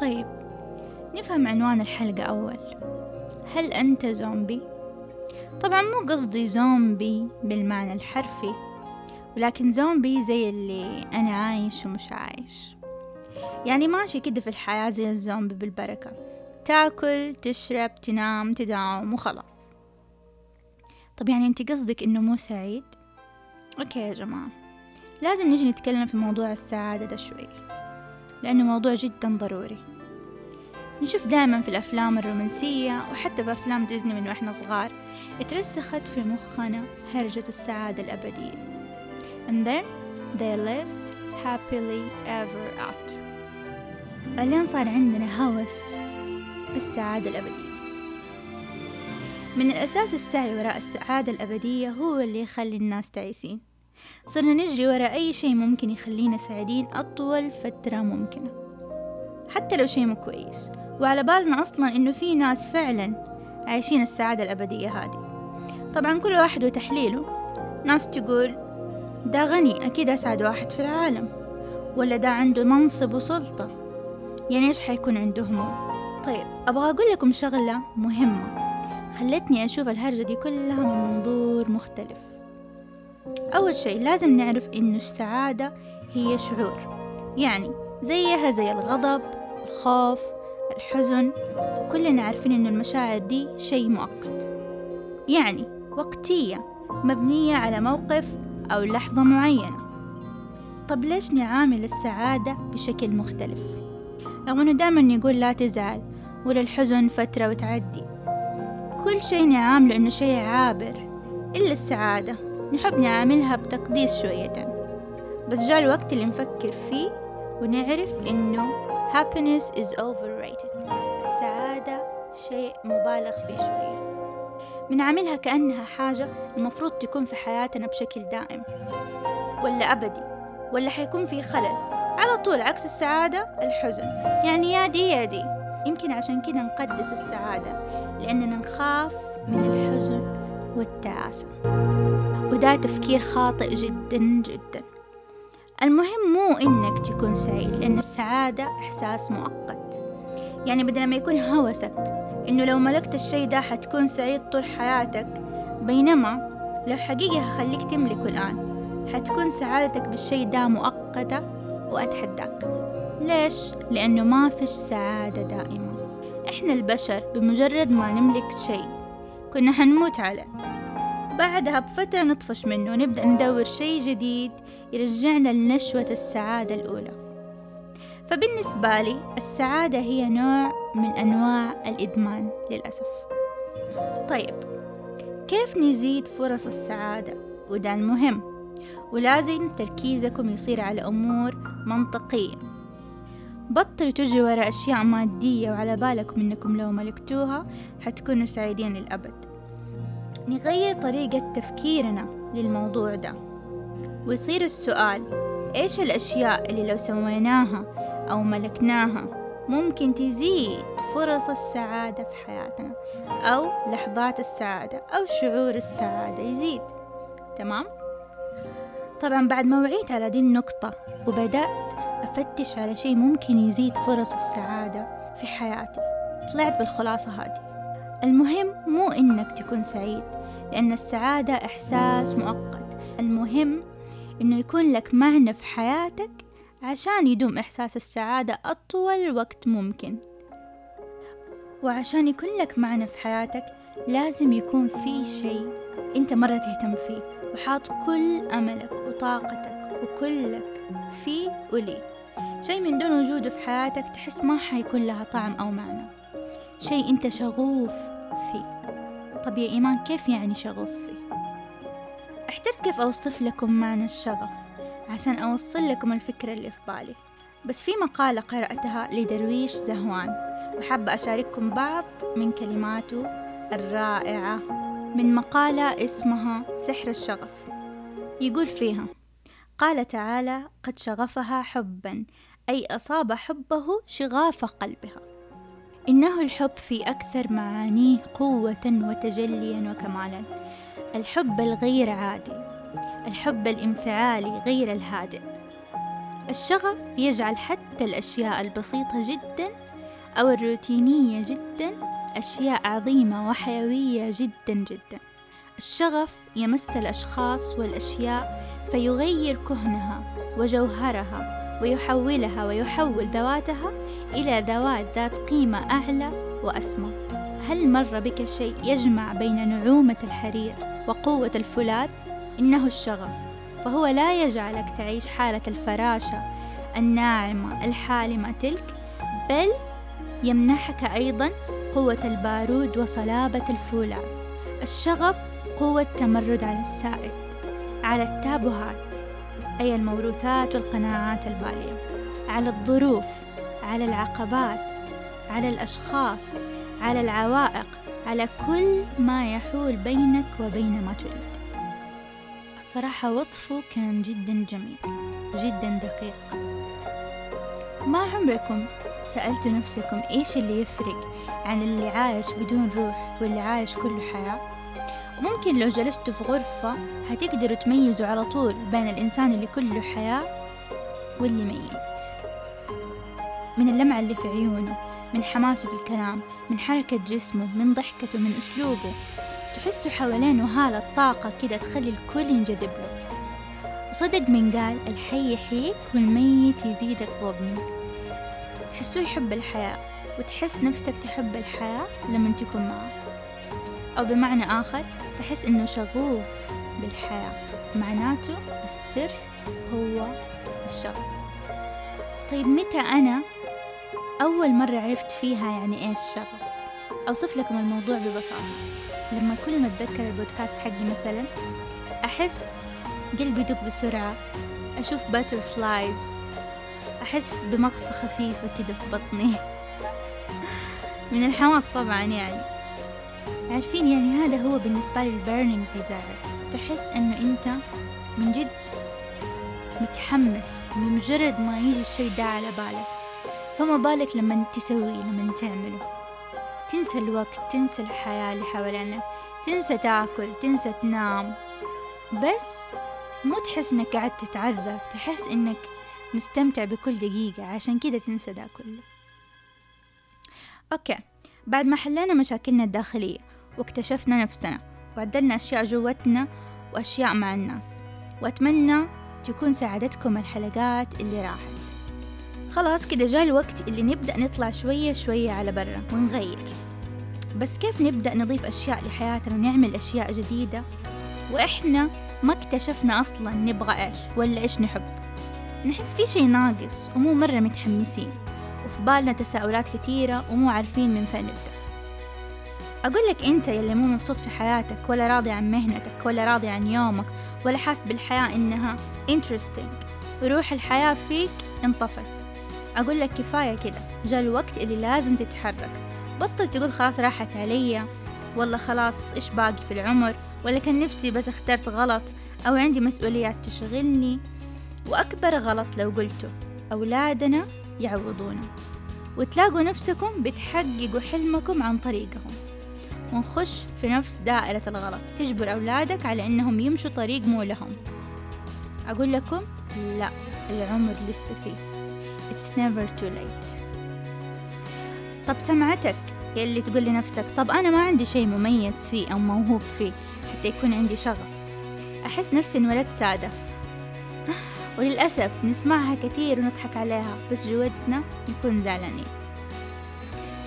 طيب نفهم عنوان الحلقة أول. هل أنت زومبي؟ طبعا مو قصدي زومبي بالمعنى الحرفي ولكن زومبي زي اللي أنا عايش ومش عايش. يعني ماشي كده في الحياة زي الزومبي بالبركة. تاكل تشرب تنام تداوم وخلاص. طب يعني أنت قصدك إنه مو سعيد؟ أوكي يا جماعة لازم نجي نتكلم في موضوع السعادة ده شوي. لأنه موضوع جدا ضروري. نشوف دائما في الأفلام الرومانسية وحتى في أفلام ديزني من وإحنا صغار اترسخت في مخنا هرجة السعادة الأبدية. And then they lived happily ever after. بعدين صار عندنا هوس بالسعادة الأبدية. من الأساس السعي وراء السعادة الأبدية هو اللي يخلي الناس تعيسين. صرنا نجري وراء أي شيء ممكن يخلينا سعيدين أطول فترة ممكنة. حتى لو شيء مو كويس. وعلى بالنا أصلا إنه في ناس فعلا عايشين السعادة الأبدية هذه. طبعا كل واحد وتحليله. ناس تقول ده غني أكيد أسعد واحد في العالم. ولا ده عنده منصب وسلطة. يعني إيش حيكون عنده هموم طيب أبغى أقول لكم شغلة مهمة. خلتني أشوف الهرجة دي كلها من منظور مختلف. أول شيء لازم نعرف إنه السعادة هي شعور. يعني زيها زي الغضب الخوف الحزن كلنا عارفين إنه المشاعر دي شيء مؤقت. يعني وقتية مبنية على موقف أو لحظة معينة. طب ليش نعامل السعادة بشكل مختلف؟ رغم إنه دائما يقول لا تزعل ولا الحزن فترة وتعدي. كل شيء نعامله إنه شيء عابر إلا السعادة. نحب نعاملها بتقديس شوية. بس جاء الوقت اللي نفكر فيه ونعرف إنه happiness is overrated. السعادة شيء مبالغ فيه شوية. بنعاملها كأنها حاجة المفروض تكون في حياتنا بشكل دائم. ولا أبدي. ولا حيكون في خلل. على طول عكس السعادة الحزن. يعني يا دي يا دي. يمكن عشان كده نقدس السعادة. لأننا نخاف من الحزن والتعاسة. وده تفكير خاطئ جدا جدا. المهم مو إنك تكون سعيد لأن السعادة إحساس مؤقت. يعني بدل ما يكون هوسك إنه لو ملكت الشي ده حتكون سعيد طول حياتك بينما لو حقيقي هخليك تملكه الآن حتكون سعادتك بالشي ده مؤقتة وأتحداك. ليش؟ لأنه ما فيش سعادة دائمة. إحنا البشر بمجرد ما نملك شيء كنا حنموت عليه. بعدها بفترة نطفش منه ونبدأ ندور شيء جديد يرجعنا لنشوة السعادة الأولى. فبالنسبة لي السعادة هي نوع من أنواع الإدمان للأسف. طيب كيف نزيد فرص السعادة؟ وده المهم. ولازم تركيزكم يصير على أمور منطقية. بطلوا تجروا وراء أشياء مادية وعلى بالكم إنكم لو ملكتوها حتكونوا سعيدين للأبد. نغير طريقة تفكيرنا للموضوع ده. ويصير السؤال إيش الأشياء اللي لو سويناها أو ملكناها ممكن تزيد فرص السعادة في حياتنا؟ أو لحظات السعادة أو شعور السعادة يزيد. تمام؟ طبعا بعد ما وعيت على دي النقطة وبدأت أفتش على شيء ممكن يزيد فرص السعادة في حياتي طلعت بالخلاصة هذه. المهم مو إنك تكون سعيد. لأن السعادة إحساس مؤقت. المهم إنه يكون لك معنى في حياتك عشان يدوم إحساس السعادة أطول وقت ممكن. وعشان يكون لك معنى في حياتك لازم يكون في شيء أنت مرة تهتم فيه وحاط كل أملك وطاقتك وكلك فيه وليه. شيء من دون وجوده في حياتك تحس ما حيكون لها طعم أو معنى. شيء أنت شغوف فيه. طب يا إيمان كيف يعني شغوف فيه؟ احترت كيف أوصف لكم معنى الشغف؟ عشان أوصل لكم الفكرة اللي في بالي. بس في مقالة قرأتها لدرويش زهوان. وحابة أشارككم بعض من كلماته الرائعة من مقالة اسمها سحر الشغف. يقول فيها قال تعالى قد شغفها حبا أي أصاب حبه شغاف قلبها. إنه الحب في أكثر معانيه قوة وتجليا وكمالا. الحب الغير عادي. الحب الانفعالي غير الهادئ. الشغف يجعل حتى الأشياء البسيطة جدا أو الروتينية جدا أشياء عظيمة وحيوية جدا جدا. الشغف يمس الأشخاص والأشياء فيغير كهنها وجوهرها ويحولها ويحول ذواتها إلى ذوات ذات قيمة أعلى وأسمى. هل مر بك شيء يجمع بين نعومة الحرير وقوة الفولاذ؟ إنه الشغف. فهو لا يجعلك تعيش حالة الفراشة الناعمة الحالمة تلك بل يمنحك أيضا قوة البارود وصلابة الفولاذ الشغف قوة تمرد على السائد على التابوهات أي الموروثات والقناعات البالية على الظروف على العقبات على الأشخاص على العوائق على كل ما يحول بينك وبين ما تريد. الصراحة وصفه كان جدا جميل وجدا دقيق. ما عمركم سألتوا نفسكم إيش اللي يفرق عن اللي عايش بدون روح واللي عايش كله حياة؟ ممكن لو جلستوا في غرفة هتقدروا تميزوا على طول بين الإنسان اللي كله حياة واللي ميت. من اللمعة اللي في عيونه من حماسه في الكلام من حركة جسمه من ضحكته من أسلوبه. تحسوا حوالينه هالة طاقة كده تخلي الكل ينجذب له. وصدق من قال الحي يحييك والميت يزيدك ضبن تحسوه يحب الحياة وتحس نفسك تحب الحياة لما تكون معه. أو بمعنى آخر تحس إنه شغوف بالحياة. معناته السر هو الشغف. طيب متى أنا أول مرة عرفت فيها يعني إيش شغف أوصف لكم الموضوع ببساطة. لما كل ما أتذكر البودكاست حقي مثلا أحس قلبي يدق بسرعة أشوف butterflies أحس بمغصة خفيفة كده في بطني. من الحماس طبعا يعني. عارفين يعني هذا هو بالنسبة لي ال burning desire تحس إنه أنت من جد متحمس بمجرد ما يجي الشي ده على بالك. فما بالك لما تسويه لما تعمله. تنسى الوقت تنسى الحياة اللي حوالينك تنسى تاكل تنسى تنام. بس مو تحس إنك قاعد تتعذب تحس إنك مستمتع بكل دقيقة عشان كده تنسى ده كله. أوكي بعد ما حلينا مشاكلنا الداخلية واكتشفنا نفسنا وعدلنا أشياء جوتنا وأشياء مع الناس وأتمنى تكون ساعدتكم الحلقات اللي راحت. خلاص كده جاء الوقت اللي نبدأ نطلع شوية شوية على برا ونغير. بس كيف نبدأ نضيف أشياء لحياتنا ونعمل أشياء جديدة؟ وإحنا ما اكتشفنا أصلا نبغى إيش ولا إيش نحب. نحس في شي ناقص ومو مرة متحمسين وفي بالنا تساؤلات كثيرة ومو عارفين من فين نبدأ. أقول لك أنت يلي مو مبسوط في حياتك ولا راضي عن مهنتك ولا راضي عن يومك ولا حاس بالحياة إنها interesting وروح الحياة فيك انطفت. أقول لك كفاية كده جاء الوقت اللي لازم تتحرك. بطل تقول خلاص راحت عليا والله خلاص إيش باقي في العمر؟ ولا كان نفسي بس اخترت غلط أو عندي مسؤوليات تشغلني. وأكبر غلط لو قلته أولادنا يعوضونا وتلاقوا نفسكم بتحققوا حلمكم عن طريقهم. ونخش في نفس دائرة الغلط تجبر أولادك على إنهم يمشوا طريق مو لهم. أقول لكم لا العمر لسه فيه. It's never too late. طب سمعتك يلي تقول لنفسك طب أنا ما عندي شيء مميز فيه أو موهوب فيه حتى يكون عندي شغف. أحس نفسي انولدت سادة. وللأسف نسمعها كثير ونضحك عليها بس جودنا نكون زعلانين.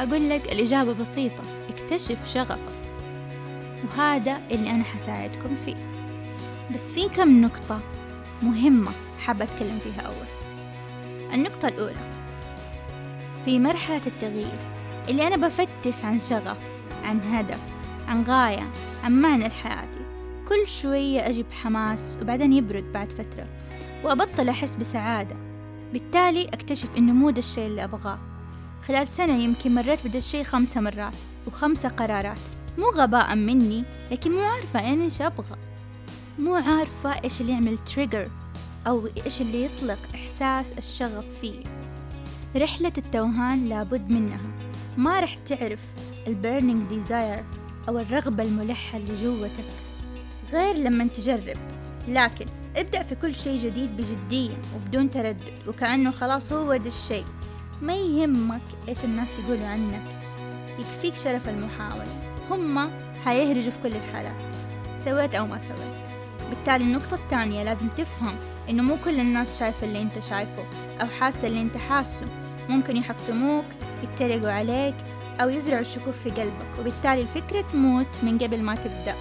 أقول لك الإجابة بسيطة اكتشف شغفك وهذا اللي أنا حساعدكم فيه. بس في كم نقطة مهمة حابة أتكلم فيها أول. النقطة الأولى. في مرحلة التغيير اللي أنا بفتش عن شغف عن هدف عن غاية عن معنى لحياتي. كل شوية أجي بحماس وبعدين يبرد بعد فترة وأبطل أحس بسعادة. بالتالي أكتشف إنه مو ده الشيء اللي أبغاه. خلال سنة يمكن مريت بدا الشيء خمسة مرات وخمسة قرارات. مو غباء مني لكن مو عارفة أنا إيش أبغى. مو عارفة إيش اللي يعمل تريجر أو إيش اللي يطلق إحساس الشغف فيه. رحلة التوهان لابد منها. ما رح تعرف ال burning desire أو الرغبة الملحة اللي جوتك. غير لما تجرب. لكن ابدأ في كل شيء جديد بجدية وبدون تردد وكأنه خلاص هو ده الشيء. ما يهمك إيش الناس يقولوا عنك. يكفيك شرف المحاولة. هم حيهرجوا في كل الحالات. سويت أو ما سويت. بالتالي النقطة الثانية لازم تفهم إنه مو كل الناس شايفة اللي أنت شايفه أو حاسة اللي أنت حاسه. ممكن يحطموك يتريقوا عليك أو يزرعوا الشكوك في قلبك وبالتالي الفكرة تموت من قبل ما تبدأ.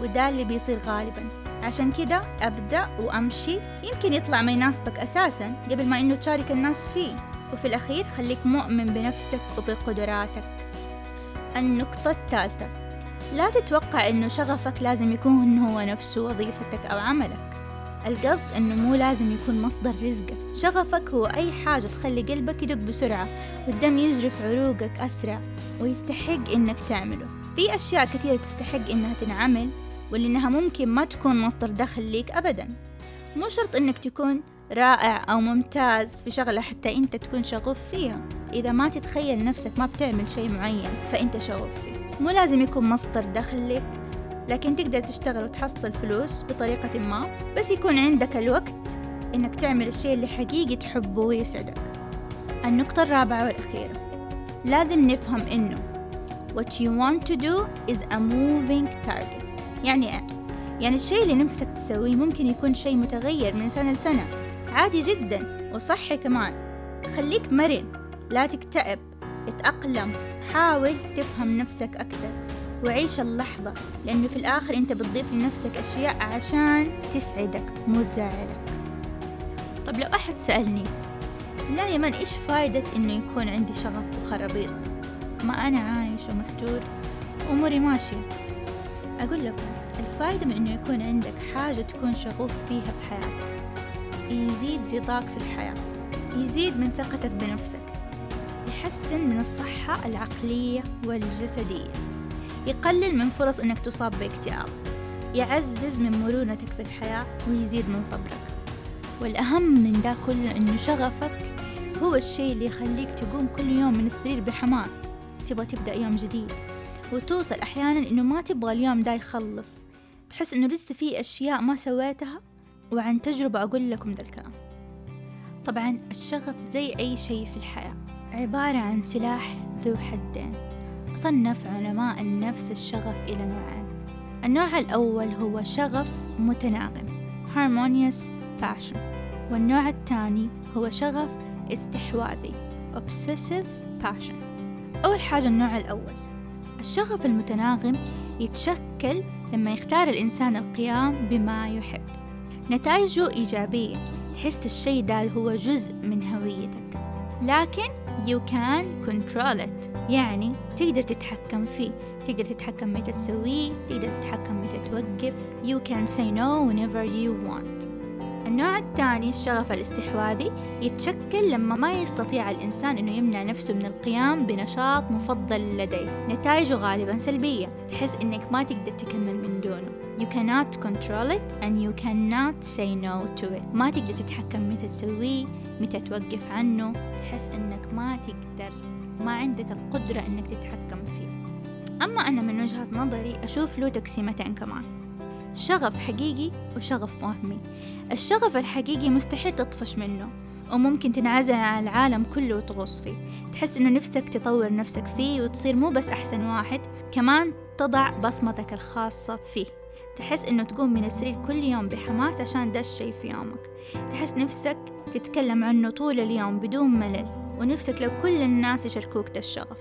وده اللي بيصير غالبا. عشان كده أبدأ وأمشي يمكن يطلع ما يناسبك أساسا قبل ما إنه تشارك الناس فيه. وفي الأخير خليك مؤمن بنفسك وبقدراتك. النقطة الثالثة لا تتوقع إنه شغفك لازم يكون هو نفسه وظيفتك أو عملك. القصد إنه مو لازم يكون مصدر رزقك شغفك هو أي حاجة تخلي قلبك يدق بسرعة والدم يجري في عروقك أسرع ويستحق إنك تعمله. في أشياء كثيرة تستحق إنها تنعمل واللي إنها ممكن ما تكون مصدر دخل ليك أبدا. مو شرط إنك تكون رائع أو ممتاز في شغلة حتى أنت تكون شغوف فيها. إذا ما تتخيل نفسك ما بتعمل شيء معين فأنت شغوف فيه. مو لازم يكون مصدر دخل لك. لكن تقدر تشتغل وتحصل فلوس بطريقة ما بس يكون عندك الوقت إنك تعمل الشيء اللي حقيقي تحبه ويسعدك. النقطة الرابعة والأخيرة. لازم نفهم إنه what you want to do is a moving target. يعني إيه؟ يعني الشيء اللي نفسك تسويه ممكن يكون شيء متغير من سنة لسنة. عادي جدا وصحي كمان. خليك مرن. لا تكتئب. اتأقلم. حاول تفهم نفسك أكثر وعيش اللحظة لأنه في الآخر أنت بتضيف لنفسك أشياء عشان تسعدك مو تزعلك. طب لو أحد سألني لا يا من إيش فايدة إنه يكون عندي شغف وخرابيط؟ ما أنا عايش ومستور أموري ماشية. أقول لكم الفايدة من إنه يكون عندك حاجة تكون شغوف فيها بحياتك. يزيد رضاك في الحياة يزيد من ثقتك بنفسك يحسن من الصحة العقلية والجسدية. يقلل من فرص إنك تصاب باكتئاب يعزز من مرونتك في الحياة ويزيد من صبرك. والأهم من ده كله إنه شغفك هو الشيء اللي يخليك تقوم كل يوم من السرير بحماس. تبغى تبدأ يوم جديد وتوصل أحيانا إنه ما تبغى اليوم ده يخلص. تحس إنه لسه في أشياء ما سويتها وعن تجربة أقول لكم ذا الكلام. طبعا الشغف زي أي شيء في الحياة عبارة عن سلاح ذو حدين. صنف علماء النفس الشغف إلى نوعين. النوع الأول هو شغف متناغم harmonious passion. والنوع الثاني هو شغف استحواذي obsessive passion. أول حاجة النوع الأول. الشغف المتناغم يتشكل لما يختار الإنسان القيام بما يحب. نتائجه إيجابية. تحس الشيء ده هو جزء من هويتك. لكن you can control it. يعني تقدر تتحكم فيه تقدر تتحكم متى تسويه تقدر تتحكم متى توقف. You can say no whenever you want. النوع الثاني الشغف الاستحواذي يتشكل لما ما يستطيع الإنسان أنه يمنع نفسه من القيام بنشاط مفضل لديه. نتائجه غالبا سلبية. تحس أنك ما تقدر تكمل من دونه. You cannot control it and you cannot say no to it. ما تقدر تتحكم متى تسويه متى توقف عنه. تحس أنك ما تقدر ما عندك القدرة أنك تتحكم فيه. أما أنا من وجهة نظري أشوف له تقسيمتين كمان. شغف حقيقي وشغف وهمي الشغف الحقيقي مستحيل تطفش منه وممكن تنعزل عن العالم كله وتغوص فيه. تحس إنه نفسك تطور نفسك فيه وتصير مو بس أحسن واحد كمان تضع بصمتك الخاصة فيه. تحس إنه تقوم من السرير كل يوم بحماس عشان ده الشي في يومك. تحس نفسك تتكلم عنه طول اليوم بدون ملل ونفسك لو كل الناس يشاركوك ده الشغف.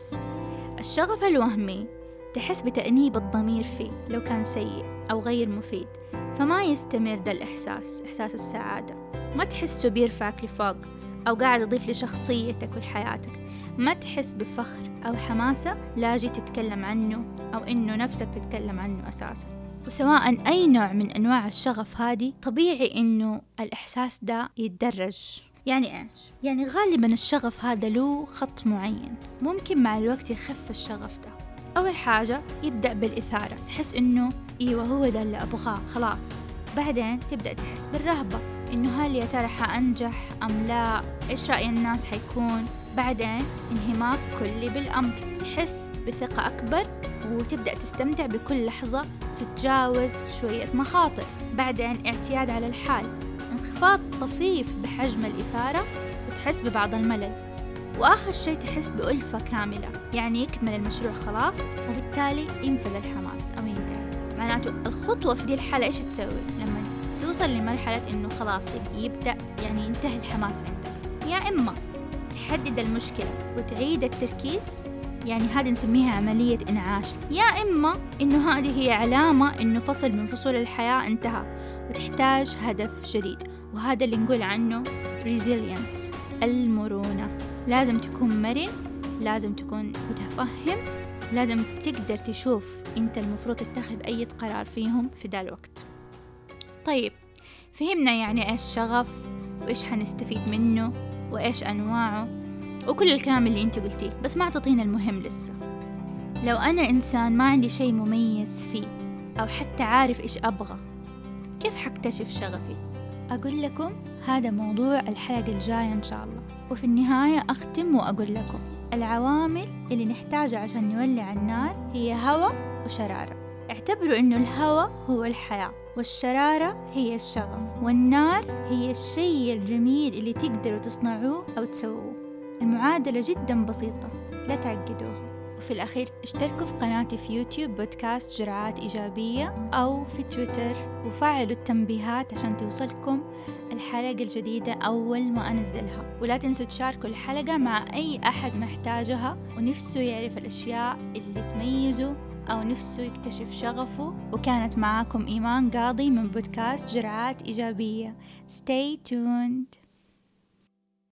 الشغف الوهمي تحس بتأنيب الضمير فيه لو كان سيء أو غير مفيد فما يستمر ده الإحساس إحساس السعادة. ما تحسه بيرفعك لفوق أو قاعد يضيف لشخصيتك ولحياتك. ما تحس بفخر أو حماسة لاجي تتكلم عنه أو إنه نفسك تتكلم عنه أساسا. وسواء أي نوع من أنواع الشغف هذه طبيعي إنه الإحساس ده يتدرج. يعني إيش؟ يعني غالبا الشغف هذا له خط معين ممكن مع الوقت يخف الشغف ده. أول حاجة يبدأ بالإثارة تحس إنه إيوه هو ده اللي أبغاه خلاص. بعدين تبدأ تحس بالرهبة إنه هل يا ترى حأنجح أم لا؟ إيش رأي الناس حيكون؟ بعدين انهماك كلي بالأمر تحس بثقة أكبر وتبدأ تستمتع بكل لحظة تتجاوز شوية مخاطر. بعدين اعتياد على الحال. انخفاض طفيف بحجم الإثارة وتحس ببعض الملل. وآخر شيء تحس بألفة كاملة يعني يكمل المشروع خلاص وبالتالي ينفذ الحماس. أو ينتهي معناته الخطوة في دي الحالة إيش تسوي؟ لما توصل لمرحلة إنه خلاص يبدأ يعني ينتهي الحماس عندك. يا إما تحدد المشكلة وتعيد التركيز يعني هذه نسميها عملية إنعاش. يا إما إنه هذه هي علامة إنه فصل من فصول الحياة انتهى وتحتاج هدف جديد. وهذا اللي نقول عنه resilience المرونة. لازم تكون مرن لازم تكون متفهم لازم تقدر تشوف أنت المفروض تتخذ أي قرار فيهم في ذا الوقت. طيب فهمنا يعني إيش شغف وإيش حنستفيد منه وإيش أنواعه. وكل الكلام اللي انت قلتيه بس ما اعطيتينا المهم لسه. لو أنا إنسان ما عندي شيء مميز فيه أو حتى عارف إيش أبغى كيف حكتشف شغفي؟ أقول لكم هذا موضوع الحلقة الجاية إن شاء الله. وفي النهاية أختم وأقول لكم العوامل اللي نحتاجها عشان نولع النار هي هواء وشرارة. اعتبروا إنه الهواء هو الحياة والشرارة هي الشغف والنار هي الشيء الجميل اللي تقدروا تصنعوه أو تسووه. المعادلة جدا بسيطة لا تعقدوها. وفي الأخير اشتركوا في قناتي في يوتيوب بودكاست جرعات إيجابية أو في تويتر وفعلوا التنبيهات عشان توصلكم الحلقة الجديدة أول ما أنزلها. ولا تنسوا تشاركوا الحلقة مع أي أحد محتاجها ونفسه يعرف الأشياء اللي تميزه أو نفسه يكتشف شغفه. وكانت معاكم إيمان قاضي من بودكاست جرعات إيجابية. Stay tuned.